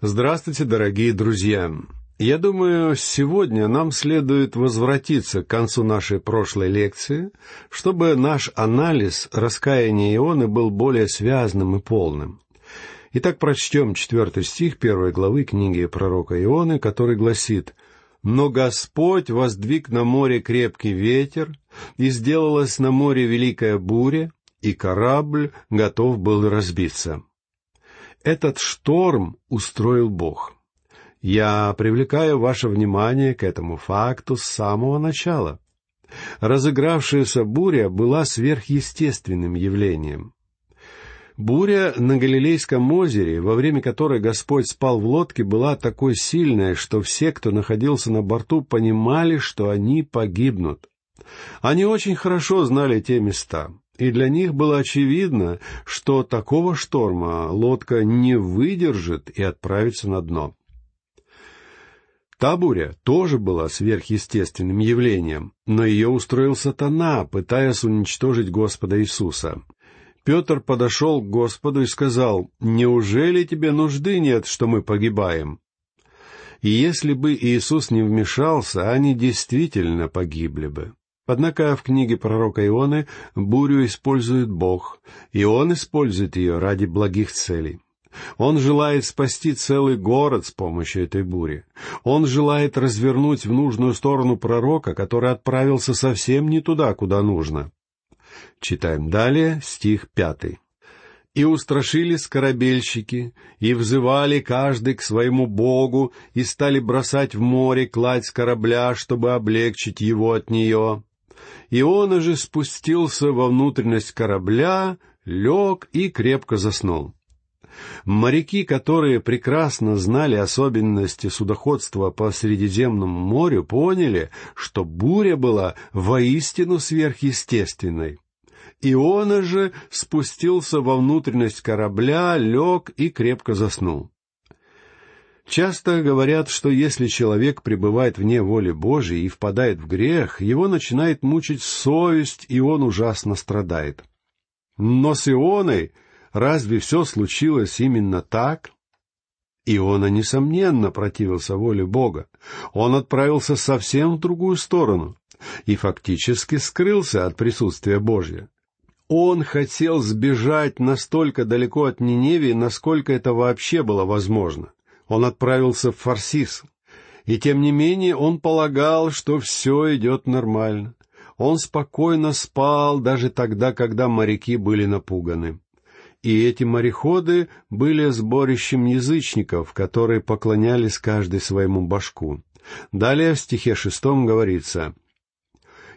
Здравствуйте, дорогие друзья! Я думаю, сегодня нам следует возвратиться к концу нашей прошлой лекции, чтобы наш анализ раскаяния Ионы был более связанным и полным. Итак, прочтем четвертый стих первой главы книги пророка Ионы, который гласит «Но Господь воздвиг на море крепкий ветер, и сделалась на море великая буря, и корабль готов был разбиться». Этот шторм устроил Бог. Я привлекаю ваше внимание к этому факту с самого начала. Разыгравшаяся буря была сверхъестественным явлением. Буря на Галилейском озере, во время которой Господь спал в лодке, была такой сильной, что все, кто находился на борту, понимали, что они погибнут. Они очень хорошо знали те места и для них было очевидно, что такого шторма лодка не выдержит и отправится на дно. Та буря тоже была сверхъестественным явлением, но ее устроил сатана, пытаясь уничтожить Господа Иисуса. Петр подошел к Господу и сказал, «Неужели тебе нужды нет, что мы погибаем?» И если бы Иисус не вмешался, они действительно погибли бы. Однако в книге пророка Ионы бурю использует Бог, и Он использует ее ради благих целей. Он желает спасти целый город с помощью этой бури. Он желает развернуть в нужную сторону пророка, который отправился совсем не туда, куда нужно. Читаем далее стих пятый. «И устрашились корабельщики, и взывали каждый к своему богу, и стали бросать в море кладь с корабля, чтобы облегчить его от нее. Иона же спустился во внутренность корабля, лег и крепко заснул. Моряки, которые прекрасно знали особенности судоходства по Средиземному морю, поняли, что буря была воистину сверхъестественной. Иона же спустился во внутренность корабля, лег и крепко заснул. Часто говорят, что если человек пребывает вне воли Божией и впадает в грех, его начинает мучить совесть, и он ужасно страдает. Но с Ионой разве все случилось именно так? Иона, несомненно, противился воле Бога. Он отправился совсем в другую сторону и фактически скрылся от присутствия Божьего. Он хотел сбежать настолько далеко от Ниневии, насколько это вообще было возможно он отправился в Фарсис. И тем не менее он полагал, что все идет нормально. Он спокойно спал даже тогда, когда моряки были напуганы. И эти мореходы были сборищем язычников, которые поклонялись каждый своему башку. Далее в стихе шестом говорится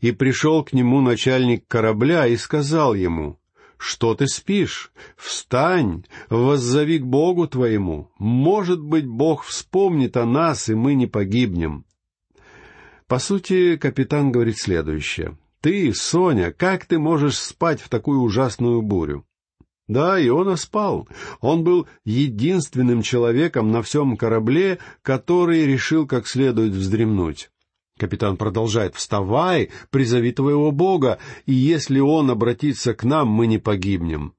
«И пришел к нему начальник корабля и сказал ему, что ты спишь? Встань, воззови к Богу твоему. Может быть, Бог вспомнит о нас, и мы не погибнем. По сути, капитан говорит следующее. Ты, Соня, как ты можешь спать в такую ужасную бурю? Да, Иона спал. Он был единственным человеком на всем корабле, который решил как следует вздремнуть. Капитан продолжает, «Вставай, призови твоего Бога, и если Он обратится к нам, мы не погибнем».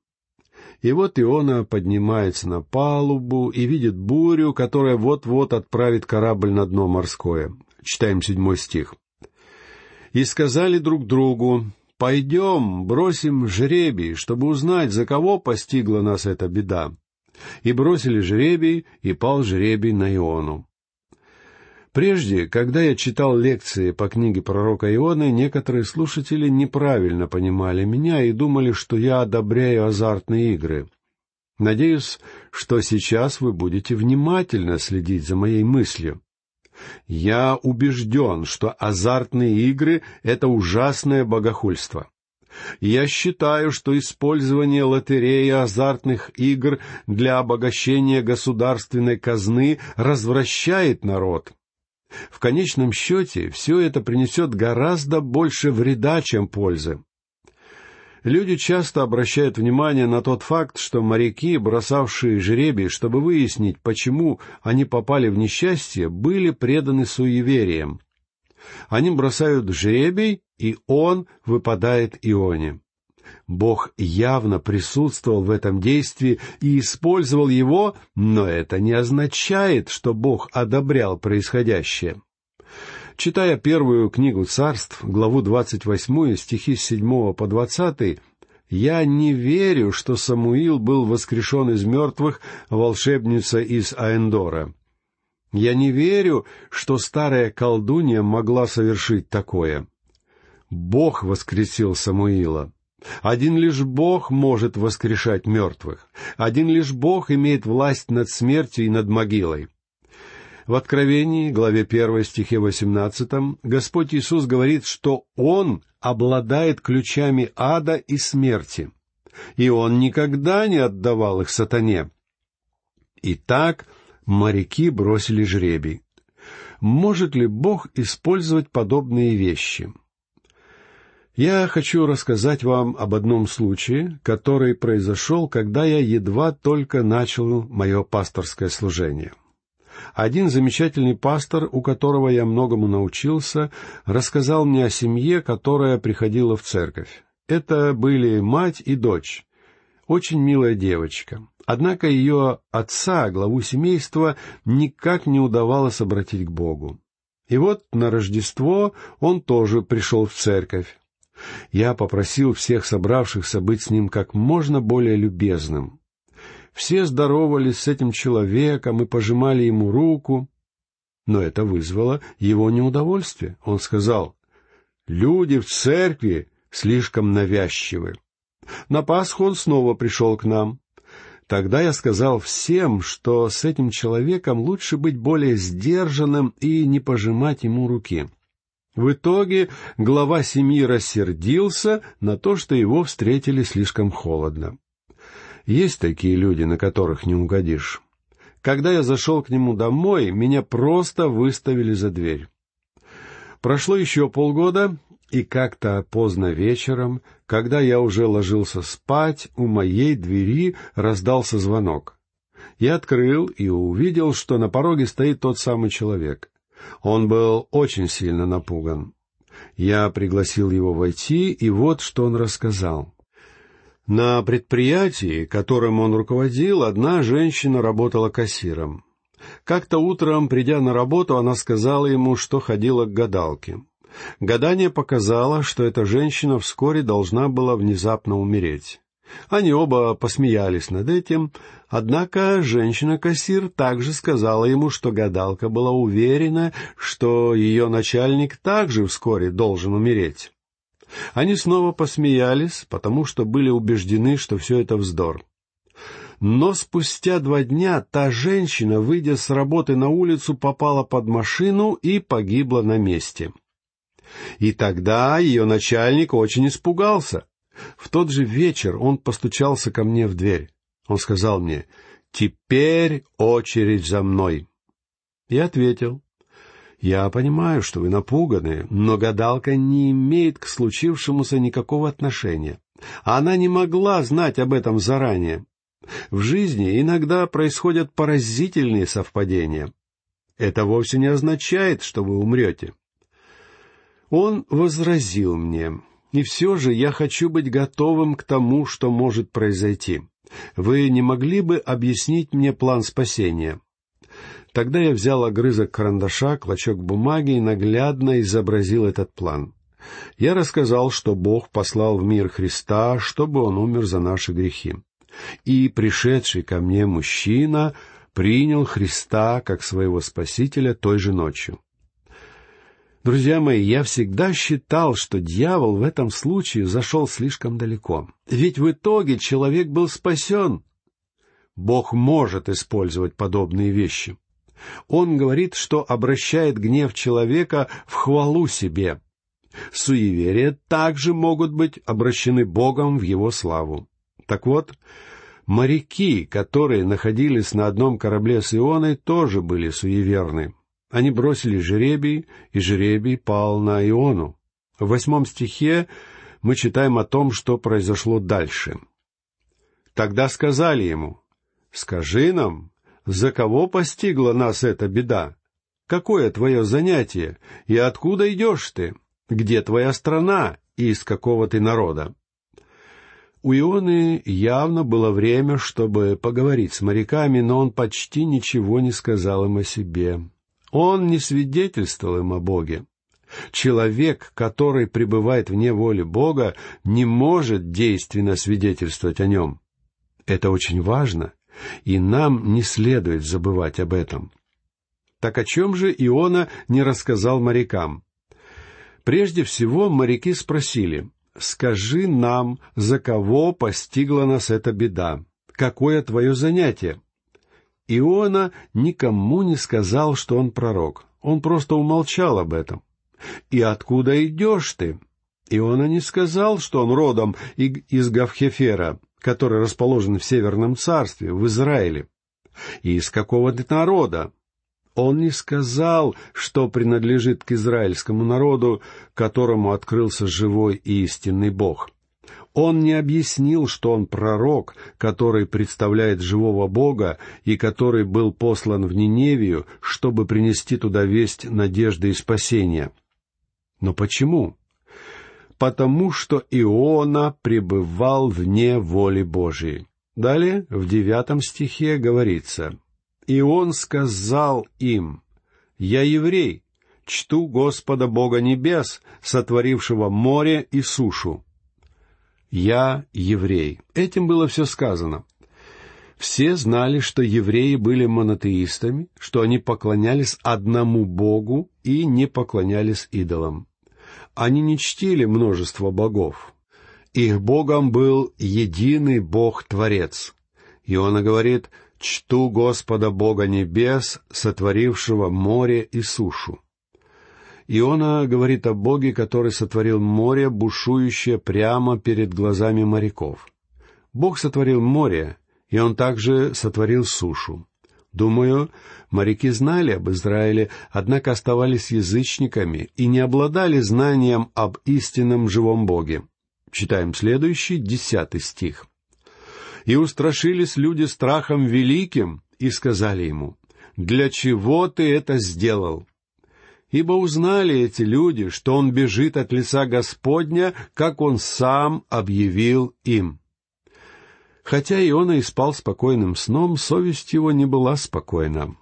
И вот Иона поднимается на палубу и видит бурю, которая вот-вот отправит корабль на дно морское. Читаем седьмой стих. «И сказали друг другу, «Пойдем, бросим жребий, чтобы узнать, за кого постигла нас эта беда». И бросили жребий, и пал жребий на Иону. Прежде, когда я читал лекции по книге пророка Ионы, некоторые слушатели неправильно понимали меня и думали, что я одобряю азартные игры. Надеюсь, что сейчас вы будете внимательно следить за моей мыслью. Я убежден, что азартные игры — это ужасное богохульство. Я считаю, что использование лотереи азартных игр для обогащения государственной казны развращает народ, в конечном счете все это принесет гораздо больше вреда, чем пользы. Люди часто обращают внимание на тот факт, что моряки, бросавшие жребий, чтобы выяснить, почему они попали в несчастье, были преданы суевериям. Они бросают жребий, и он выпадает Ионе. Бог явно присутствовал в этом действии и использовал его, но это не означает, что Бог одобрял происходящее. Читая первую книгу царств, главу двадцать восьмую, стихи с седьмого по двадцатый, я не верю, что Самуил был воскрешен из мертвых волшебница из Аэндора. Я не верю, что старая колдунья могла совершить такое. Бог воскресил Самуила. Один лишь Бог может воскрешать мертвых. Один лишь Бог имеет власть над смертью и над могилой. В Откровении, главе 1 стихе 18, Господь Иисус говорит, что Он обладает ключами ада и смерти, и Он никогда не отдавал их сатане. Итак, моряки бросили жребий. Может ли Бог использовать подобные вещи? Я хочу рассказать вам об одном случае, который произошел, когда я едва только начал мое пасторское служение. Один замечательный пастор, у которого я многому научился, рассказал мне о семье, которая приходила в церковь. Это были мать и дочь. Очень милая девочка. Однако ее отца, главу семейства, никак не удавалось обратить к Богу. И вот на Рождество он тоже пришел в церковь. Я попросил всех собравшихся быть с ним как можно более любезным. Все здоровались с этим человеком и пожимали ему руку, но это вызвало его неудовольствие. Он сказал, «Люди в церкви слишком навязчивы». На Пасху он снова пришел к нам. Тогда я сказал всем, что с этим человеком лучше быть более сдержанным и не пожимать ему руки. В итоге глава семьи рассердился на то, что его встретили слишком холодно. Есть такие люди, на которых не угодишь. Когда я зашел к нему домой, меня просто выставили за дверь. Прошло еще полгода, и как-то поздно вечером, когда я уже ложился спать, у моей двери раздался звонок. Я открыл и увидел, что на пороге стоит тот самый человек. Он был очень сильно напуган. Я пригласил его войти, и вот что он рассказал. На предприятии, которым он руководил, одна женщина работала кассиром. Как-то утром, придя на работу, она сказала ему, что ходила к гадалке. Гадание показало, что эта женщина вскоре должна была внезапно умереть. Они оба посмеялись над этим, однако женщина-кассир также сказала ему, что гадалка была уверена, что ее начальник также вскоре должен умереть. Они снова посмеялись, потому что были убеждены, что все это вздор. Но спустя два дня та женщина, выйдя с работы на улицу, попала под машину и погибла на месте. И тогда ее начальник очень испугался. В тот же вечер он постучался ко мне в дверь. Он сказал мне, «Теперь очередь за мной». Я ответил, «Я понимаю, что вы напуганы, но гадалка не имеет к случившемуся никакого отношения. Она не могла знать об этом заранее. В жизни иногда происходят поразительные совпадения. Это вовсе не означает, что вы умрете. Он возразил мне, и все же я хочу быть готовым к тому, что может произойти. Вы не могли бы объяснить мне план спасения? Тогда я взял огрызок карандаша, клочок бумаги и наглядно изобразил этот план. Я рассказал, что Бог послал в мир Христа, чтобы Он умер за наши грехи. И пришедший ко мне мужчина принял Христа как своего Спасителя той же ночью. Друзья мои, я всегда считал, что дьявол в этом случае зашел слишком далеко. Ведь в итоге человек был спасен. Бог может использовать подобные вещи. Он говорит, что обращает гнев человека в хвалу себе. Суеверия также могут быть обращены Богом в его славу. Так вот, моряки, которые находились на одном корабле с Ионой, тоже были суеверны. Они бросили жребий, и жребий пал на Иону. В восьмом стихе мы читаем о том, что произошло дальше. Тогда сказали ему, «Скажи нам, за кого постигла нас эта беда? Какое твое занятие, и откуда идешь ты? Где твоя страна, и из какого ты народа?» У Ионы явно было время, чтобы поговорить с моряками, но он почти ничего не сказал им о себе. Он не свидетельствовал им о Боге. Человек, который пребывает вне воли Бога, не может действенно свидетельствовать о нем. Это очень важно, и нам не следует забывать об этом. Так о чем же Иона не рассказал морякам? Прежде всего моряки спросили, «Скажи нам, за кого постигла нас эта беда? Какое твое занятие?» Иона никому не сказал, что он пророк. Он просто умолчал об этом. «И откуда идешь ты?» Иона не сказал, что он родом из Гавхефера, который расположен в Северном царстве, в Израиле. И из какого ты народа? Он не сказал, что принадлежит к израильскому народу, которому открылся живой и истинный Бог. Он не объяснил, что он пророк, который представляет живого Бога и который был послан в Ниневию, чтобы принести туда весть надежды и спасения. Но почему? Потому что Иона пребывал вне воли Божией. Далее, в девятом стихе говорится, и он сказал им, «Я еврей, чту Господа Бога небес, сотворившего море и сушу». «Я еврей». Этим было все сказано. Все знали, что евреи были монотеистами, что они поклонялись одному Богу и не поклонялись идолам. Они не чтили множество богов. Их Богом был единый Бог-творец. Иона говорит — чту Господа Бога небес, сотворившего море и сушу. Иона говорит о Боге, который сотворил море, бушующее прямо перед глазами моряков. Бог сотворил море, и Он также сотворил сушу. Думаю, моряки знали об Израиле, однако оставались язычниками и не обладали знанием об истинном живом Боге. Читаем следующий, десятый стих. И устрашились люди страхом великим и сказали ему, «Для чего ты это сделал?» Ибо узнали эти люди, что он бежит от лица Господня, как он сам объявил им. Хотя Иона и спал спокойным сном, совесть его не была спокойна.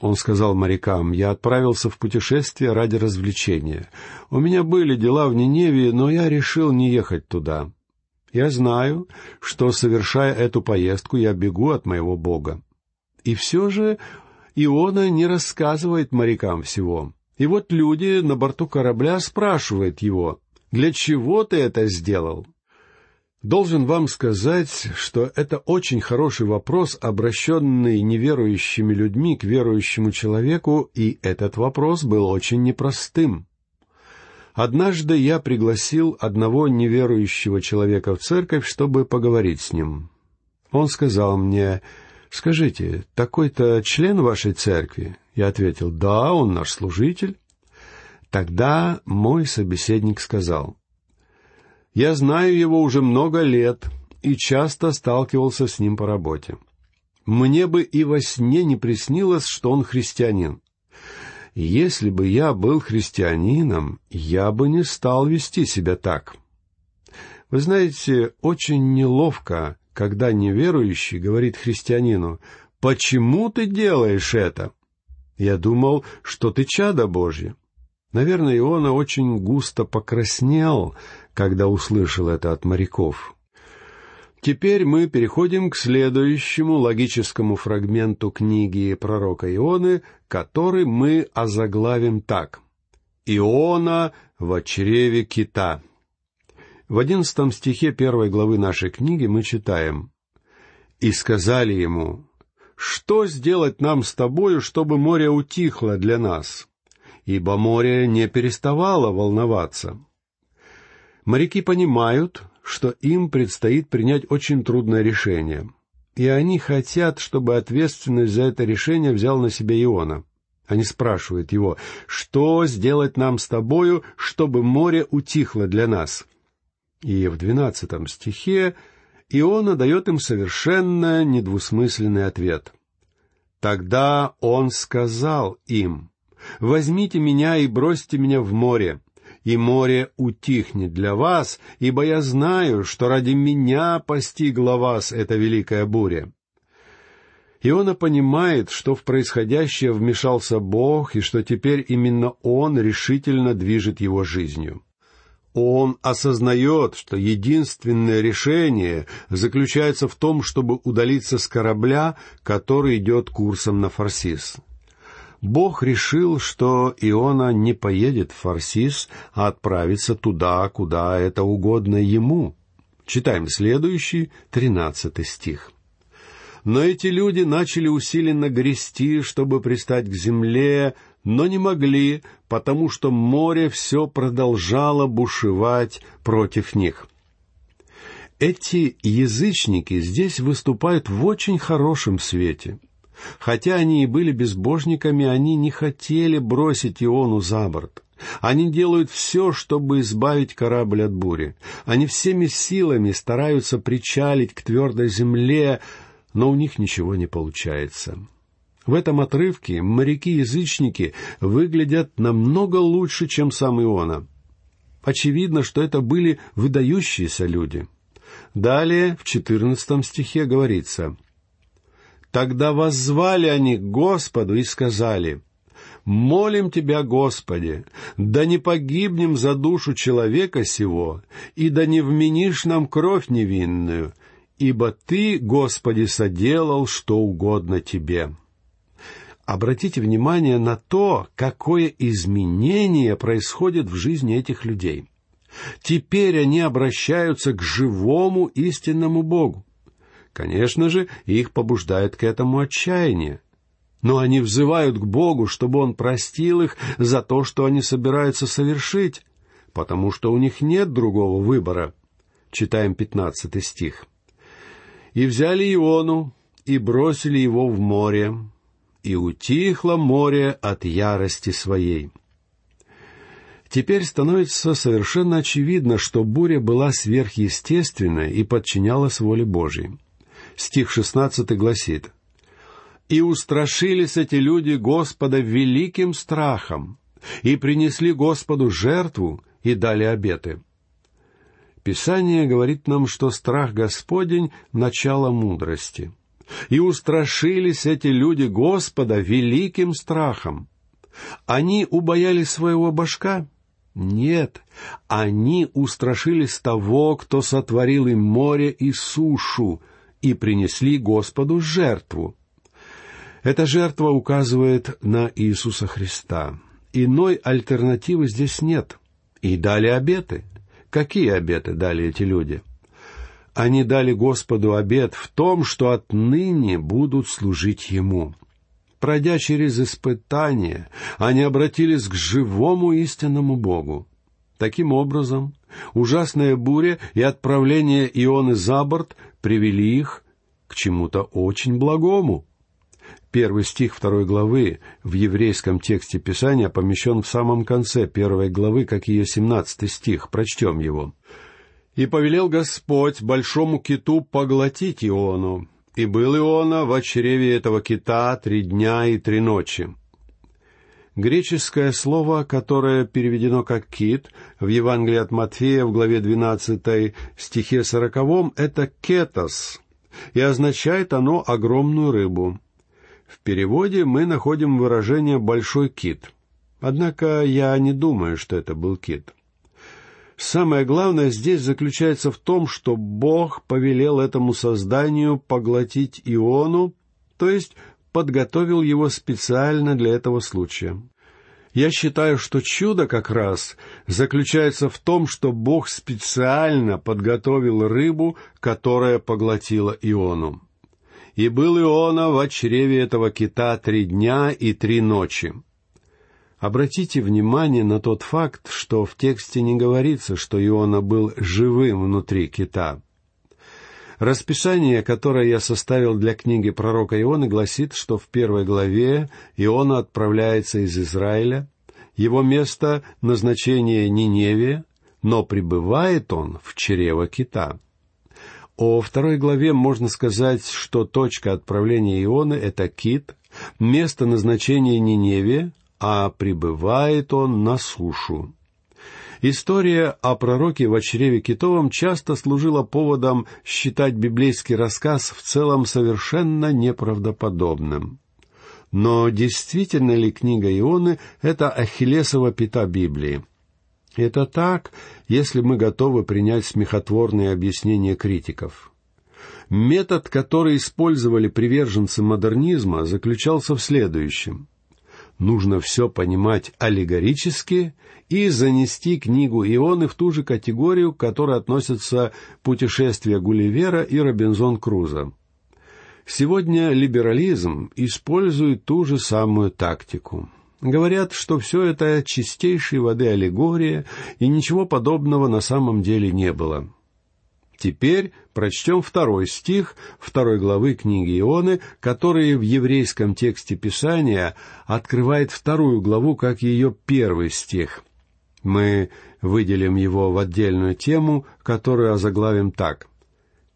Он сказал морякам, «Я отправился в путешествие ради развлечения. У меня были дела в Ниневии, но я решил не ехать туда. Я знаю, что, совершая эту поездку, я бегу от моего Бога. И все же Иона не рассказывает морякам всего. И вот люди на борту корабля спрашивают его, «Для чего ты это сделал?» Должен вам сказать, что это очень хороший вопрос, обращенный неверующими людьми к верующему человеку, и этот вопрос был очень непростым. Однажды я пригласил одного неверующего человека в церковь, чтобы поговорить с ним. Он сказал мне, «Скажите, такой-то член вашей церкви?» Я ответил, «Да, он наш служитель». Тогда мой собеседник сказал, «Я знаю его уже много лет и часто сталкивался с ним по работе. Мне бы и во сне не приснилось, что он христианин. Если бы я был христианином, я бы не стал вести себя так. Вы знаете, очень неловко, когда неверующий говорит христианину, «Почему ты делаешь это?» Я думал, что ты чадо Божье. Наверное, Иона очень густо покраснел, когда услышал это от моряков. Теперь мы переходим к следующему логическому фрагменту книги пророка Ионы, который мы озаглавим так. «Иона в чреве кита». В одиннадцатом стихе первой главы нашей книги мы читаем «И сказали ему, что сделать нам с тобою, чтобы море утихло для нас? Ибо море не переставало волноваться». Моряки понимают, что им предстоит принять очень трудное решение. И они хотят, чтобы ответственность за это решение взял на себя Иона. Они спрашивают его, что сделать нам с тобою, чтобы море утихло для нас? И в двенадцатом стихе Иона дает им совершенно недвусмысленный ответ. Тогда он сказал им, «Возьмите меня и бросьте меня в море, и море утихнет для вас, ибо я знаю, что ради меня постигла вас эта великая буря». Иона понимает, что в происходящее вмешался Бог и что теперь именно Он решительно движет его жизнью. Он осознает, что единственное решение заключается в том, чтобы удалиться с корабля, который идет курсом на Фарсис. Бог решил, что Иона не поедет в Фарсис, а отправится туда, куда это угодно ему. Читаем следующий, тринадцатый стих. Но эти люди начали усиленно грести, чтобы пристать к земле, но не могли, потому что море все продолжало бушевать против них. Эти язычники здесь выступают в очень хорошем свете. Хотя они и были безбожниками, они не хотели бросить Иону за борт. Они делают все, чтобы избавить корабль от бури. Они всеми силами стараются причалить к твердой земле, но у них ничего не получается. В этом отрывке моряки-язычники выглядят намного лучше, чем сам Иона. Очевидно, что это были выдающиеся люди. Далее, в четырнадцатом стихе говорится, «Тогда воззвали они к Господу и сказали, «Молим Тебя, Господи, да не погибнем за душу человека сего, и да не вменишь нам кровь невинную, ибо Ты, Господи, соделал что угодно Тебе». Обратите внимание на то, какое изменение происходит в жизни этих людей. Теперь они обращаются к живому истинному Богу. Конечно же, их побуждает к этому отчаяние. Но они взывают к Богу, чтобы Он простил их за то, что они собираются совершить, потому что у них нет другого выбора. Читаем пятнадцатый стих. «И взяли Иону, и бросили его в море, и утихло море от ярости своей. Теперь становится совершенно очевидно, что буря была сверхъестественной и подчинялась воле Божьей. Стих шестнадцатый гласит, «И устрашились эти люди Господа великим страхом, и принесли Господу жертву, и дали обеты». Писание говорит нам, что страх Господень — начало мудрости — и устрашились эти люди Господа великим страхом. Они убоялись своего башка? Нет, они устрашились того, кто сотворил им море и сушу, и принесли Господу жертву. Эта жертва указывает на Иисуса Христа. Иной альтернативы здесь нет. И дали обеты. Какие обеты дали эти люди? — они дали Господу обет в том, что отныне будут служить Ему. Пройдя через испытания, они обратились к живому истинному Богу. Таким образом, ужасная буря и отправление Ионы за борт привели их к чему-то очень благому. Первый стих второй главы в еврейском тексте Писания помещен в самом конце первой главы, как ее семнадцатый стих. Прочтем его. И повелел Господь большому киту поглотить Иону. И был Иона в чреве этого кита три дня и три ночи. Греческое слово, которое переведено как «кит» в Евангелии от Матфея в главе 12 стихе 40, это «кетос», и означает оно огромную рыбу. В переводе мы находим выражение «большой кит». Однако я не думаю, что это был кит. Самое главное здесь заключается в том, что Бог повелел этому созданию поглотить Иону, то есть подготовил его специально для этого случая. Я считаю, что чудо как раз заключается в том, что Бог специально подготовил рыбу, которая поглотила Иону. И был Иона в чреве этого кита три дня и три ночи. Обратите внимание на тот факт, что в тексте не говорится, что Иона был живым внутри кита. Расписание, которое я составил для книги пророка Ионы, гласит, что в первой главе Иона отправляется из Израиля, его место назначения Ниневия, но пребывает он в чрево кита. О второй главе можно сказать, что точка отправления Ионы — это кит, место назначения Ниневия, а прибывает он на сушу. История о пророке в чреве китовом часто служила поводом считать библейский рассказ в целом совершенно неправдоподобным. Но действительно ли книга Ионы — это Ахиллесова пята Библии? Это так, если мы готовы принять смехотворные объяснения критиков. Метод, который использовали приверженцы модернизма, заключался в следующем. Нужно все понимать аллегорически и занести книгу Ионы в ту же категорию, к которой относятся «Путешествия Гулливера» и «Робинзон Крузо». Сегодня либерализм использует ту же самую тактику. Говорят, что все это чистейшей воды аллегория, и ничего подобного на самом деле не было. Теперь прочтем второй стих второй главы книги Ионы, который в еврейском тексте Писания открывает вторую главу как ее первый стих. Мы выделим его в отдельную тему, которую озаглавим так.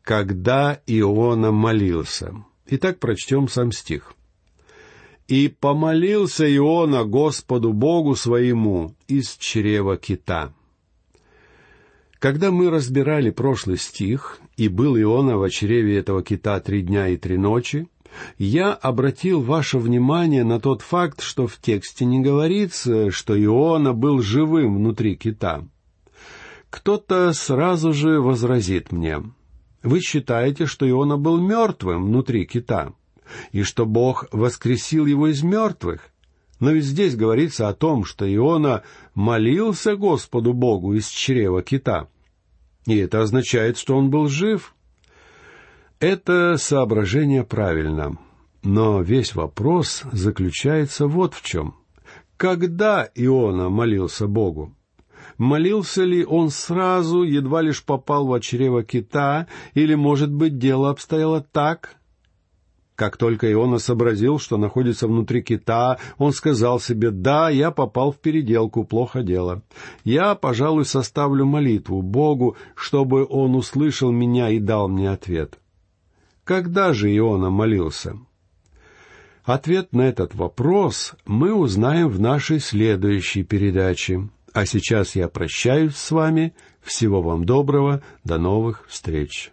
«Когда Иона молился». Итак, прочтем сам стих. «И помолился Иона Господу Богу своему из чрева кита». Когда мы разбирали прошлый стих, и был Иона в чреве этого кита три дня и три ночи, я обратил ваше внимание на тот факт, что в тексте не говорится, что Иона был живым внутри кита. Кто-то сразу же возразит мне, вы считаете, что Иона был мертвым внутри кита, и что Бог воскресил его из мертвых? Но ведь здесь говорится о том, что Иона молился Господу Богу из чрева кита. И это означает, что он был жив. Это соображение правильно. Но весь вопрос заключается вот в чем. Когда Иона молился Богу? Молился ли он сразу, едва лишь попал в чрево кита, или, может быть, дело обстояло так, как только Иона сообразил, что находится внутри кита, он сказал себе, «Да, я попал в переделку, плохо дело. Я, пожалуй, составлю молитву Богу, чтобы он услышал меня и дал мне ответ». Когда же Иона молился? Ответ на этот вопрос мы узнаем в нашей следующей передаче. А сейчас я прощаюсь с вами. Всего вам доброго. До новых встреч.